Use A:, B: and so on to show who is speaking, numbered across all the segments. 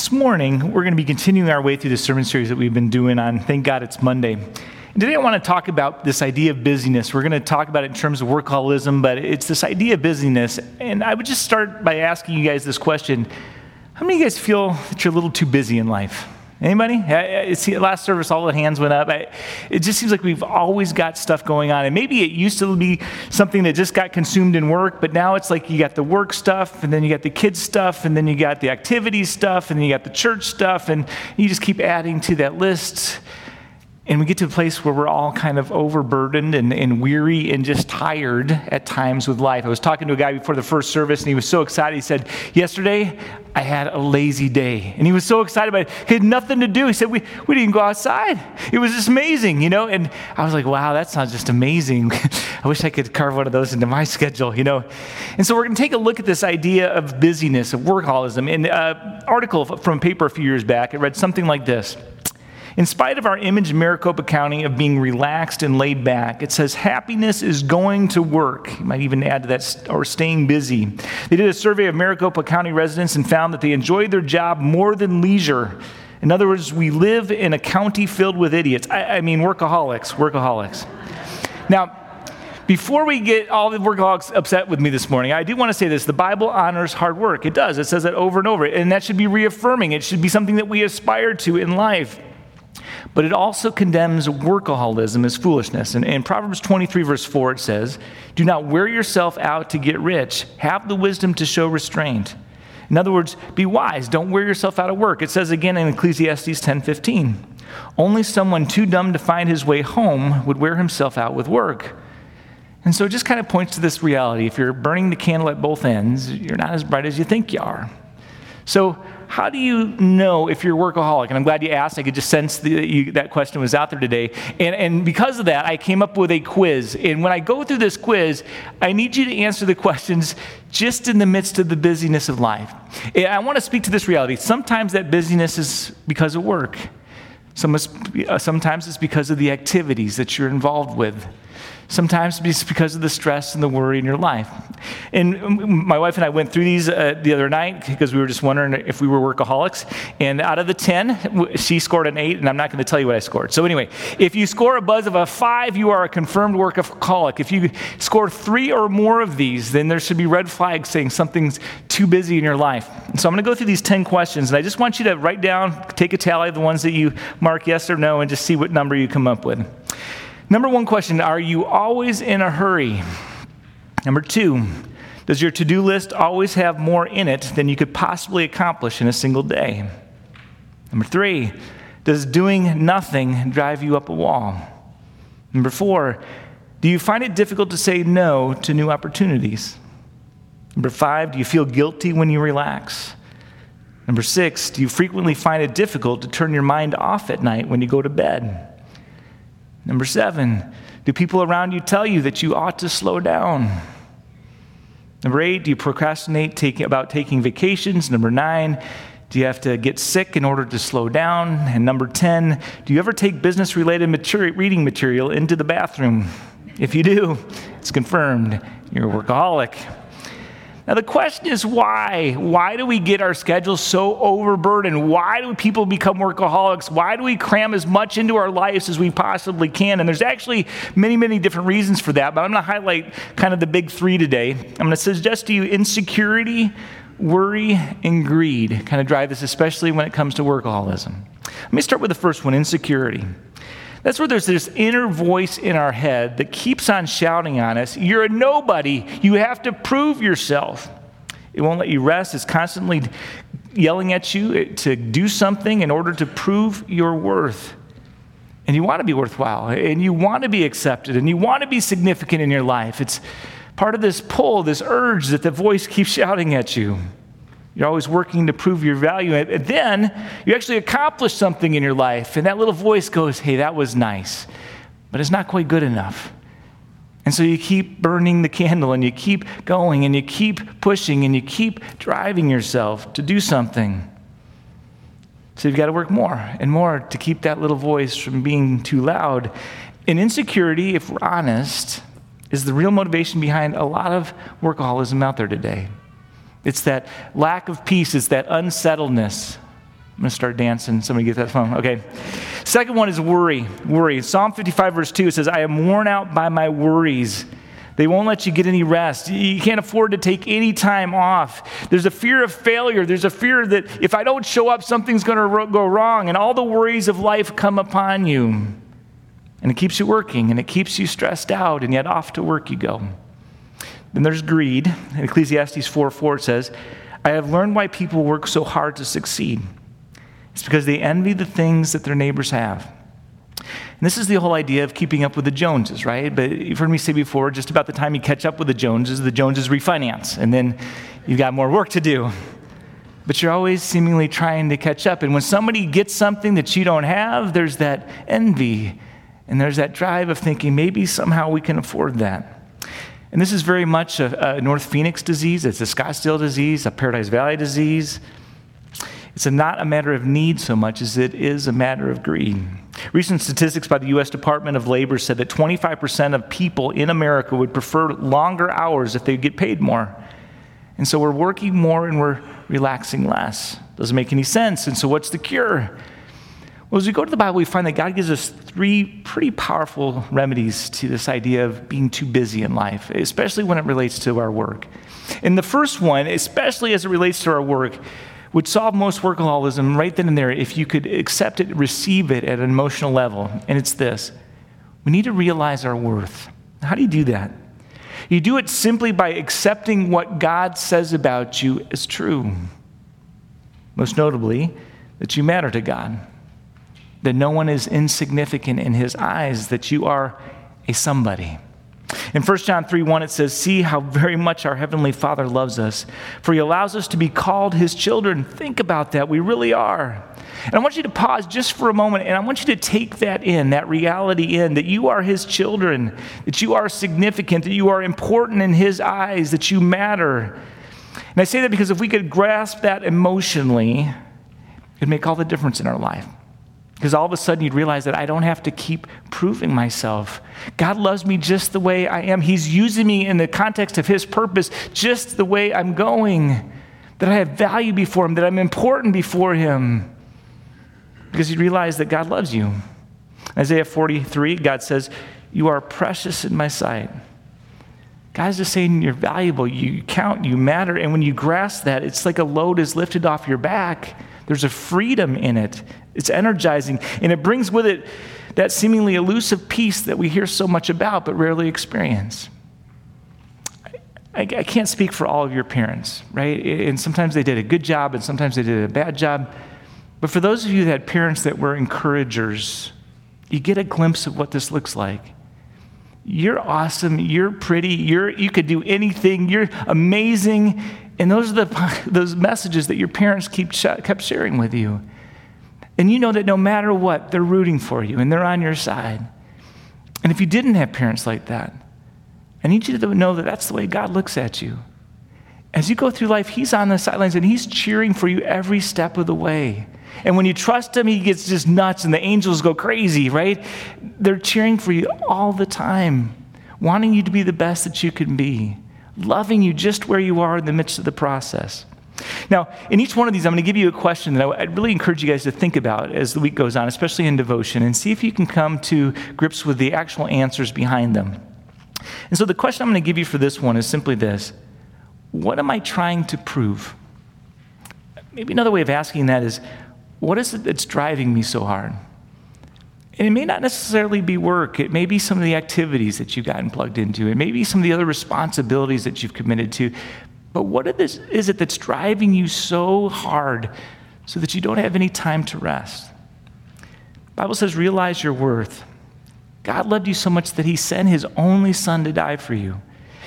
A: This morning, we're going to be continuing our way through the sermon series that we've been doing on Thank God It's Monday. And today I want to talk about this idea of busyness. We're going to talk about it in terms of workaholism, but it's this idea of busyness. And I would just start by asking you guys this question How many of you guys feel that you're a little too busy in life? Anybody? See, last service, all the hands went up. I, it just seems like we've always got stuff going on. And maybe it used to be something that just got consumed in work, but now it's like you got the work stuff, and then you got the kids stuff, and then you got the activity stuff, and then you got the church stuff, and you just keep adding to that list. And we get to a place where we're all kind of overburdened and, and, weary and just tired at times with life. I was talking to a guy before the first service, and he was so excited. He said, Yesterday, I had a lazy day. And he was so excited about it. He had nothing to do. He said, We, we didn't go outside. It was just amazing, you know? And I was like, Wow, that sounds just amazing. I wish I could carve one of those into my schedule, you know? And so we're going to take a look at this idea of busyness, of workaholism. In an uh, article from a paper a few years back, it read something like this. In spite of our image in Maricopa County of being relaxed and laid back, it says happiness is going to work. You might even add to that, or staying busy. They did a survey of Maricopa County residents and found that they enjoyed their job more than leisure. In other words, we live in a county filled with idiots. I, I mean, workaholics, workaholics. Now, before we get all the workaholics upset with me this morning, I do want to say this. The Bible honors hard work. It does. It says that over and over. And that should be reaffirming. It should be something that we aspire to in life. But it also condemns workaholism as foolishness. And in Proverbs 23, verse 4, it says, Do not wear yourself out to get rich. Have the wisdom to show restraint. In other words, be wise. Don't wear yourself out of work. It says again in Ecclesiastes 10:15, only someone too dumb to find his way home would wear himself out with work. And so it just kind of points to this reality. If you're burning the candle at both ends, you're not as bright as you think you are. So how do you know if you're a workaholic? And I'm glad you asked. I could just sense the, you, that question was out there today. And, and because of that, I came up with a quiz. And when I go through this quiz, I need you to answer the questions just in the midst of the busyness of life. And I want to speak to this reality. Sometimes that busyness is because of work. Uh, sometimes it's because of the activities that you're involved with. Sometimes it's because of the stress and the worry in your life. And my wife and I went through these uh, the other night because we were just wondering if we were workaholics. And out of the 10, she scored an 8, and I'm not going to tell you what I scored. So, anyway, if you score a buzz of a 5, you are a confirmed workaholic. If you score three or more of these, then there should be red flags saying something's too busy in your life. So, I'm going to go through these 10 questions, and I just want you to write down, take a tally of the ones that you mark yes or no, and just see what number you come up with. Number one question Are you always in a hurry? Number two, does your to do list always have more in it than you could possibly accomplish in a single day? Number three, does doing nothing drive you up a wall? Number four, do you find it difficult to say no to new opportunities? Number five, do you feel guilty when you relax? Number six, do you frequently find it difficult to turn your mind off at night when you go to bed? Number seven, do people around you tell you that you ought to slow down? Number eight, do you procrastinate taking, about taking vacations? Number nine, do you have to get sick in order to slow down? And number 10, do you ever take business related material, reading material into the bathroom? If you do, it's confirmed you're a workaholic. Now, the question is why? Why do we get our schedules so overburdened? Why do people become workaholics? Why do we cram as much into our lives as we possibly can? And there's actually many, many different reasons for that, but I'm going to highlight kind of the big three today. I'm going to suggest to you insecurity, worry, and greed kind of drive this, especially when it comes to workaholism. Let me start with the first one insecurity. That's where there's this inner voice in our head that keeps on shouting on us You're a nobody. You have to prove yourself. It won't let you rest. It's constantly yelling at you eh, to do something in order to prove your worth. And you want to be worthwhile, and you want to be accepted, and you want to be significant in your life. It's part of this pull, this urge that the voice keeps shouting at you. You're always working to prove your value. And then you actually accomplish something in your life, and that little voice goes, Hey, that was nice, but it's not quite good enough. And so you keep burning the candle and you keep going and you keep pushing and you keep driving yourself to do something. So you've got to work more and more to keep that little voice from being too loud. And insecurity, if we're honest, is the real motivation behind a lot of workaholism out there today. It's that lack of peace, it's that unsettledness. I'm going to start dancing. Somebody get that phone. Okay. Second one is worry. Worry. Psalm 55, verse 2 says, I am worn out by my worries. They won't let you get any rest. You can't afford to take any time off. There's a fear of failure. There's a fear that if I don't show up, something's going to go wrong. And all the worries of life come upon you. And it keeps you working and it keeps you stressed out, and yet off to work you go. Then there's greed. In Ecclesiastes 4 4, it says, I have learned why people work so hard to succeed. It's because they envy the things that their neighbors have. And this is the whole idea of keeping up with the Joneses, right? But you've heard me say before, just about the time you catch up with the Joneses, the Joneses refinance, and then you've got more work to do. But you're always seemingly trying to catch up. And when somebody gets something that you don't have, there's that envy and there's that drive of thinking maybe somehow we can afford that. And this is very much a, a North Phoenix disease, it's a Scottsdale disease, a Paradise Valley disease. It's a not a matter of need so much as it is a matter of greed. Recent statistics by the U.S. Department of Labor said that 25% of people in America would prefer longer hours if they get paid more. And so we're working more and we're relaxing less. Doesn't make any sense. And so, what's the cure? Well, as we go to the Bible, we find that God gives us three pretty powerful remedies to this idea of being too busy in life, especially when it relates to our work. And the first one, especially as it relates to our work, would solve most workaholism right then and there if you could accept it, receive it at an emotional level. And it's this we need to realize our worth. How do you do that? You do it simply by accepting what God says about you as true. Most notably, that you matter to God, that no one is insignificant in His eyes, that you are a somebody. In 1 John 3 1, it says, See how very much our Heavenly Father loves us, for He allows us to be called His children. Think about that. We really are. And I want you to pause just for a moment and I want you to take that in, that reality in, that you are His children, that you are significant, that you are important in His eyes, that you matter. And I say that because if we could grasp that emotionally, it'd make all the difference in our life. Because all of a sudden you'd realize that I don't have to keep proving myself. God loves me just the way I am. He's using me in the context of His purpose just the way I'm going. That I have value before Him, that I'm important before Him. Because you realize that God loves you. Isaiah 43, God says, You are precious in my sight. God's just saying you're valuable, you count, you matter. And when you grasp that, it's like a load is lifted off your back. There's a freedom in it. It's energizing, and it brings with it that seemingly elusive peace that we hear so much about but rarely experience. I, I, can't speak for all of your parents, right? And sometimes they did a good job, and sometimes they did a bad job. But for those of you that had parents that were encouragers, you get a glimpse of what this looks like. You're awesome. You're pretty. You're, you could do anything. You're amazing. And those are the, those messages that your parents keep, kept sharing with you. And you know that no matter what, they're rooting for you and they're on your side. And if you didn't have parents like that, I need you to know that that's the way God looks at you. As you go through life, He's on the sidelines and He's cheering for you every step of the way. And when you trust Him, He gets just nuts and the angels go crazy, right? They're cheering for you all the time, wanting you to be the best that you can be, loving you just where you are in the midst of the process. Now, in each one of these, I'm going to give you a question that I, really encourage you guys to think about as the week goes on, especially in devotion, and see if you can come to grips with the actual answers behind them. And so, the question I'm going to give you for this one is simply this What am I trying to prove? Maybe another way of asking that is, What is it that's driving me so hard? And it may not necessarily be work. It may be some of the activities that you've gotten plugged into. It may be some of the other responsibilities that you've committed to. But what is it that's driving you so hard so that you don't have any time to rest? The Bible says, realize your worth. God loved you so much that he sent his only son to die for you.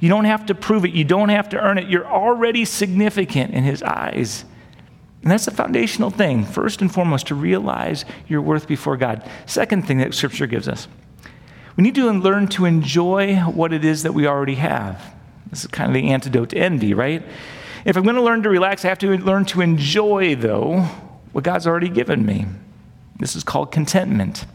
A: You don't have to prove it, you don't have to earn it. You're already significant in his eyes. And that's the foundational thing, first and foremost, to realize your worth before God. Second thing that Scripture gives us we need to learn to enjoy what it is that we already have. This is kind of the antidote to envy, right? If I'm going to learn to relax, I have to learn to enjoy, though, what God's already given me. This is called contentment.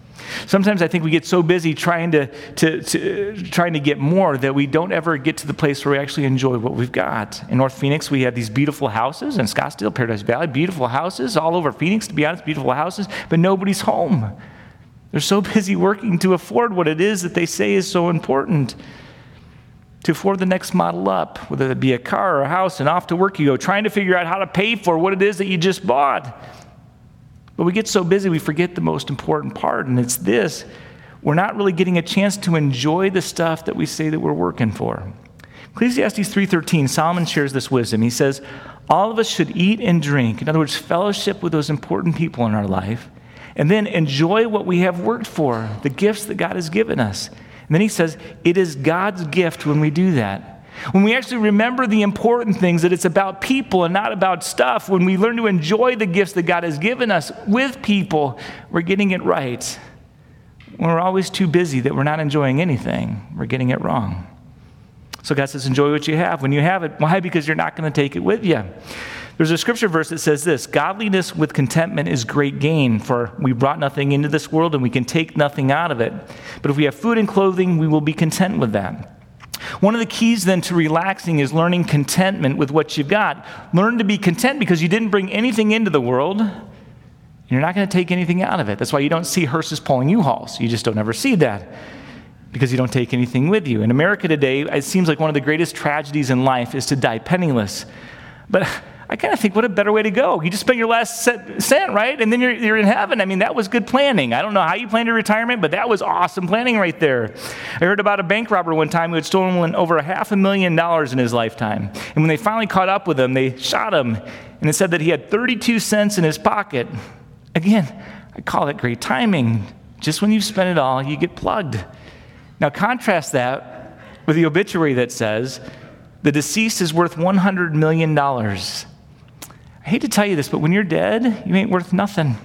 A: Sometimes I think we get so busy trying to, to, to, trying to get more that we don't ever get to the place where we actually enjoy what we've got. In North Phoenix, we have these beautiful houses in Scottsdale, Paradise Valley, beautiful houses all over Phoenix, to be honest, beautiful houses, but nobody's home. They're so busy working to afford what it is that they say is so important. To afford the next model up, whether it be a car or a house, and off to work you go, trying to figure out how to pay for what it is that you just bought. But we get so busy we forget the most important part, and it's this we're not really getting a chance to enjoy the stuff that we say that we're working for. Ecclesiastes 3:13 Solomon shares this wisdom. He says, "All of us should eat and drink, in other words, fellowship with those important people in our life, and then enjoy what we have worked for, the gifts that God has given us." And then he says, "It is God's gift when we do that." When we actually remember the important things, that it's about people and not about stuff, when we learn to enjoy the gifts that God has given us with people, we're getting it right. When we're always too busy that we're not enjoying anything, we're getting it wrong. So God says, enjoy what you have when you have it. Why? Because you're not going to take it with you. There's a scripture verse that says this Godliness with contentment is great gain, for we brought nothing into this world and we can take nothing out of it. But if we have food and clothing, we will be content with that. One of the keys then to relaxing is learning contentment with what you've got. Learn to be content because you didn't bring anything into the world. And you're not going to take anything out of it. That's why you don't see hearses pulling U-Hauls. You just don't ever see that because you don't take anything with you. In America today, it seems like one of the greatest tragedies in life is to die penniless. But I kind of think, what a better way to go. You just spent your last cent, right? And then you're, you're in heaven. I mean, that was good planning. I don't know how you planned your retirement, but that was awesome planning right there. I heard about a bank robber one time who had stolen over a half a million dollars in his lifetime. And when they finally caught up with him, they shot him. And it said that he had 32 cents in his pocket. Again, I call it great timing. Just when you've spent it all, you get plugged. Now, contrast that with the obituary that says, the deceased is worth $100 million. I hate to tell you this, but when you're dead, you ain't worth nothing.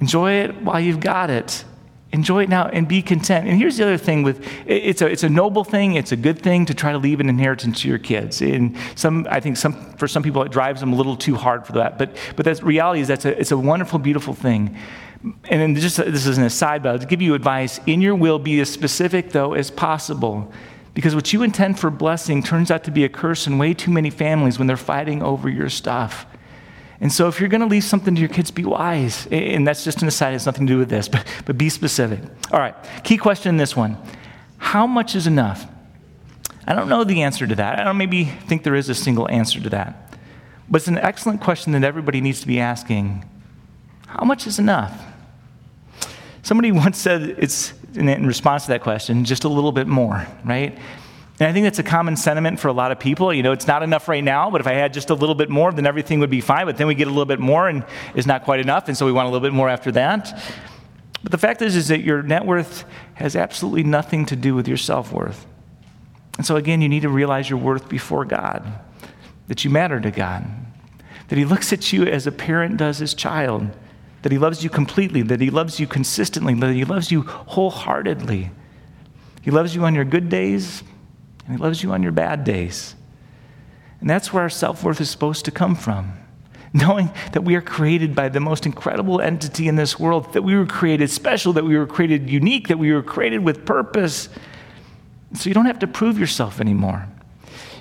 A: Enjoy it while you've got it. Enjoy it now and be content. And here's the other thing with it's a, it's a noble thing, it's a good thing to try to leave an inheritance to your kids. And some, I think some, for some people it drives them a little too hard for that. But, but that's reality is that's a, it's a wonderful, beautiful thing. And then just this is an aside, but I'll give you advice. In your will, be as specific though as possible. Because what you intend for blessing turns out to be a curse in way too many families when they're fighting over your stuff. And so, if you're going to leave something to your kids, be wise. And that's just an aside, it has nothing to do with this, but, but be specific. All right, key question in this one How much is enough? I don't know the answer to that. I don't maybe think there is a single answer to that. But it's an excellent question that everybody needs to be asking How much is enough? Somebody once said it's in response to that question, just a little bit more, right? And I think that's a common sentiment for a lot of people. You know, it's not enough right now, but if I had just a little bit more, then everything would be fine. But then we get a little bit more and it's not quite enough, and so we want a little bit more after that. But the fact is, is that your net worth has absolutely nothing to do with your self worth. And so again, you need to realize your worth before God, that you matter to God, that He looks at you as a parent does his child, that He loves you completely, that He loves you consistently, that He loves you wholeheartedly. He loves you on your good days, and He loves you on your bad days. And that's where our self worth is supposed to come from. Knowing that we are created by the most incredible entity in this world, that we were created special, that we were created unique, that we were created with purpose. So you don't have to prove yourself anymore.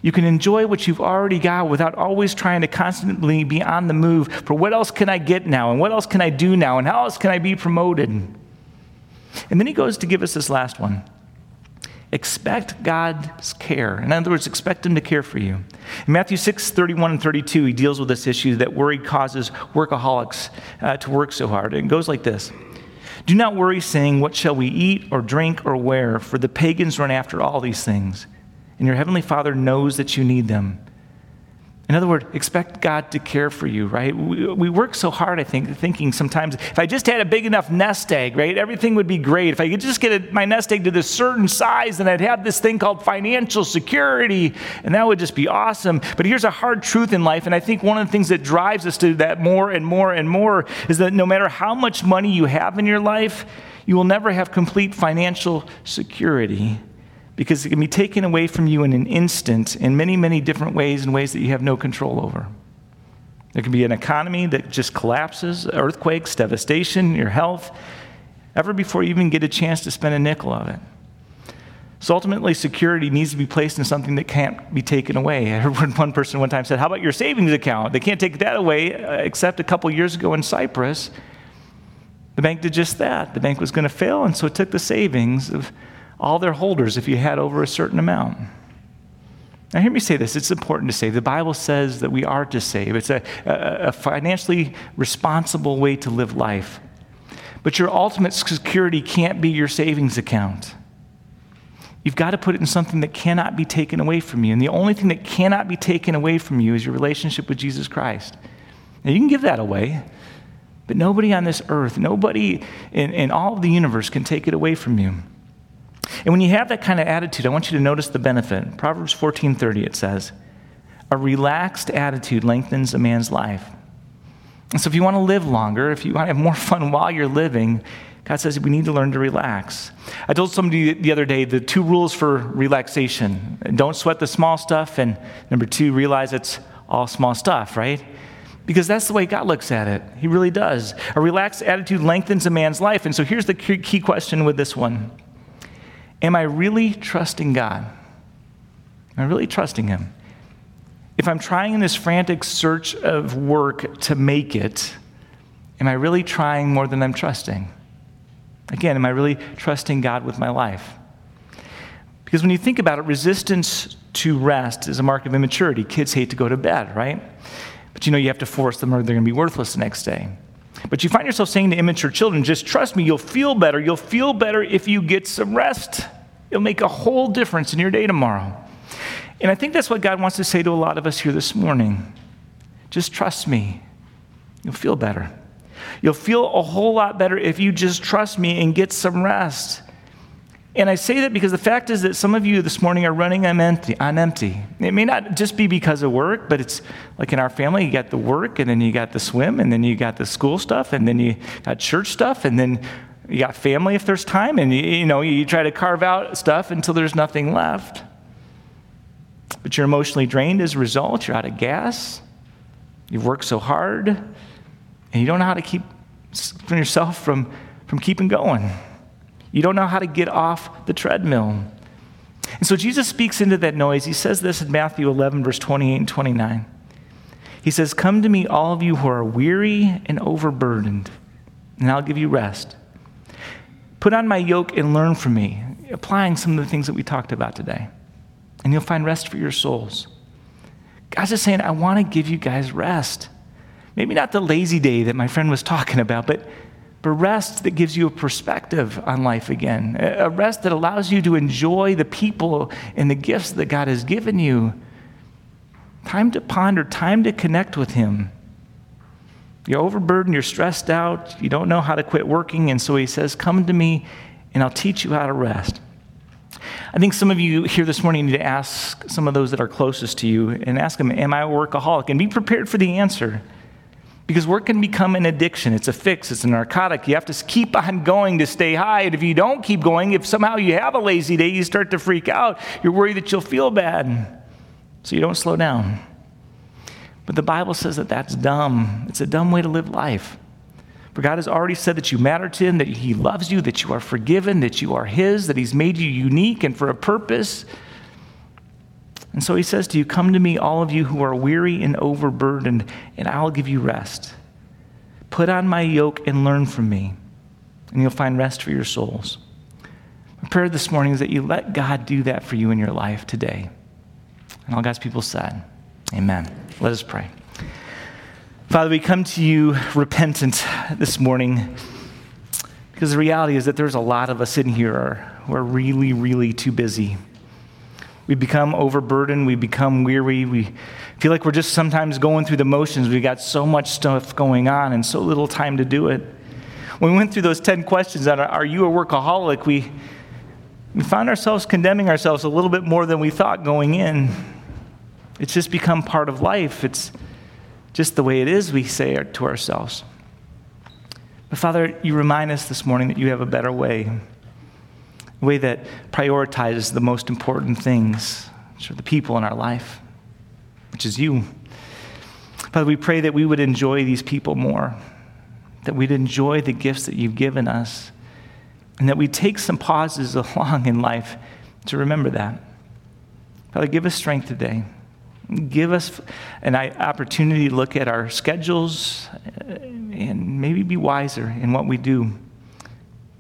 A: You can enjoy what you've already got without always trying to constantly be on the move for what else can I get now, and what else can I do now, and how else can I be promoted. And then he goes to give us this last one Expect God's care. In other words, expect Him to care for you. In Matthew 6, 31 and 32, he deals with this issue that worry causes workaholics uh, to work so hard. And it goes like this Do not worry, saying, What shall we eat, or drink, or wear? For the pagans run after all these things, and your heavenly Father knows that you need them. In other words, expect God to care for you, right? We, we, work so hard, I think, thinking sometimes if I just had a big enough nest egg, right, everything would be great. If I could just get a, my nest egg to this certain size, then I'd have this thing called financial security, and that would just be awesome. But here's a hard truth in life, and I think one of the things that drives us to that more and more and more is that no matter how much money you have in your life, you will never have complete financial security because it can be taken away from you in an instant in many, many different ways and ways that you have no control over. There can be an economy that just collapses, earthquakes, devastation, your health. ever before you even get a chance to spend a nickel of it. So ultimately, security needs to be placed in something that can't be taken away. I heard one person one time said, How about your savings account? They can't take that away, uh, except a couple years ago in Cyprus. The bank did just that. The bank was going to fail, and so it took the savings of all their holders if you had over a certain amount. Now, hear me say this. It's important to save. The Bible says that we are to save. It's a, a, financially responsible way to live life. But your ultimate security can't be your savings account. You've got to put it in something that cannot be taken away from you. And the only thing that cannot be taken away from you is your relationship with Jesus Christ. Now, you can give that away, but nobody on this earth, nobody in, in all of the universe can take it away from you. And when you have that kind of attitude, I want you to notice the benefit. Proverbs 14:30 it says, "A relaxed attitude lengthens a man's life." And so if you want to live longer, if you want to have more fun while you're living, God says we need to learn to relax. I told somebody the other day the two rules for relaxation don't sweat the small stuff, and number two, realize it's all small stuff, right? Because that's the way God looks at it. He really does. A relaxed attitude lengthens a man's life. And so here's the key question with this one Am I really trusting God? Am I really trusting Him? If I'm trying in this frantic search of work to make it, am I really trying more than I'm trusting? Again, am I really trusting God with my life? Because when you think about it, resistance to rest is a mark of immaturity. Kids hate to go to bed, right? But you know you have to force them or they're going to be worthless the next day. But you find yourself saying to immature children, just trust me, you'll feel better. You'll feel better if you get some rest. It'll make a whole difference in your day tomorrow. And I think that's what God wants to say to a lot of us here this morning. Just trust me. You'll feel better. You'll feel a whole lot better if you just trust me and get some rest. And I say that because the fact is that some of you this morning are running on empty, on empty. It may not just be because of work, but it's like in our family, you got the work, and then you got the swim, and then you got the school stuff, and then you got church stuff, and then you got family if there's time, and you, you know, you try to carve out stuff until there's nothing left. But you're emotionally drained as a result, you're out of gas, you've worked so hard, and you don't know how to keep yourself from, from keeping going. You don't know how to get off the treadmill. And so Jesus speaks into that noise. He says this in Matthew 11, verse 28 and 29. He says, Come to me, all of you who are weary and overburdened, and I'll give you rest. Put on my yoke and learn from me, applying some of the things that we talked about today, and you'll find rest for your souls. God's just saying, I want to give you guys rest. Maybe not the lazy day that my friend was talking about, but but rest that gives you a perspective on life again, a rest that allows you to enjoy the people and the gifts that God has given you. Time to ponder, time to connect with Him. You're overburdened, you're stressed out, you don't know how to quit working, and so He says, Come to me and I'll teach you how to rest. I think some of you here this morning need to ask some of those that are closest to you and ask them, Am I a workaholic? And be prepared for the answer. Because work can become an addiction. It's a fix, it's a narcotic. You have to keep on going to stay high. And if you don't keep going, if somehow you have a lazy day, you start to freak out. You're worried that you'll feel bad. So you don't slow down. But the Bible says that that's dumb. It's a dumb way to live life. For God has already said that you matter to Him, that He loves you, that you are forgiven, that you are His, that He's made you unique and for a purpose. And so he says to you, Come to me, all of you who are weary and overburdened, and I'll give you rest. Put on my yoke and learn from me, and you'll find rest for your souls. My prayer this morning is that you let God do that for you in your life today. And all God's people said, Amen. Let us pray. Father, we come to you repentant this morning because the reality is that there's a lot of us in here who are really, really too busy we become overburdened. We become weary. We feel like we're just sometimes going through the motions. We've got so much stuff going on and so little time to do it. When we went through those 10 questions on are you a workaholic, we, we found ourselves condemning ourselves a little bit more than we thought going in. It's just become part of life. It's just the way it is, we say to ourselves. But Father, you remind us this morning that you have a better way a way that prioritizes the most important things, are the people in our life, which is you. Father, we pray that we would enjoy these people more, that we'd enjoy the gifts that you've given us, And that we take some pauses along in life to remember that. Father, give us strength today. Give us an opportunity to look at our schedules uh, and maybe be wiser in what we do.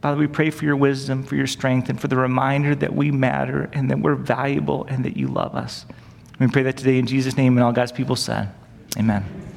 A: Father, we pray for your wisdom, for your strength, and for the reminder that we matter and that we're valuable and that you love us. We pray that today in Jesus' name, and all God's people said, Amen.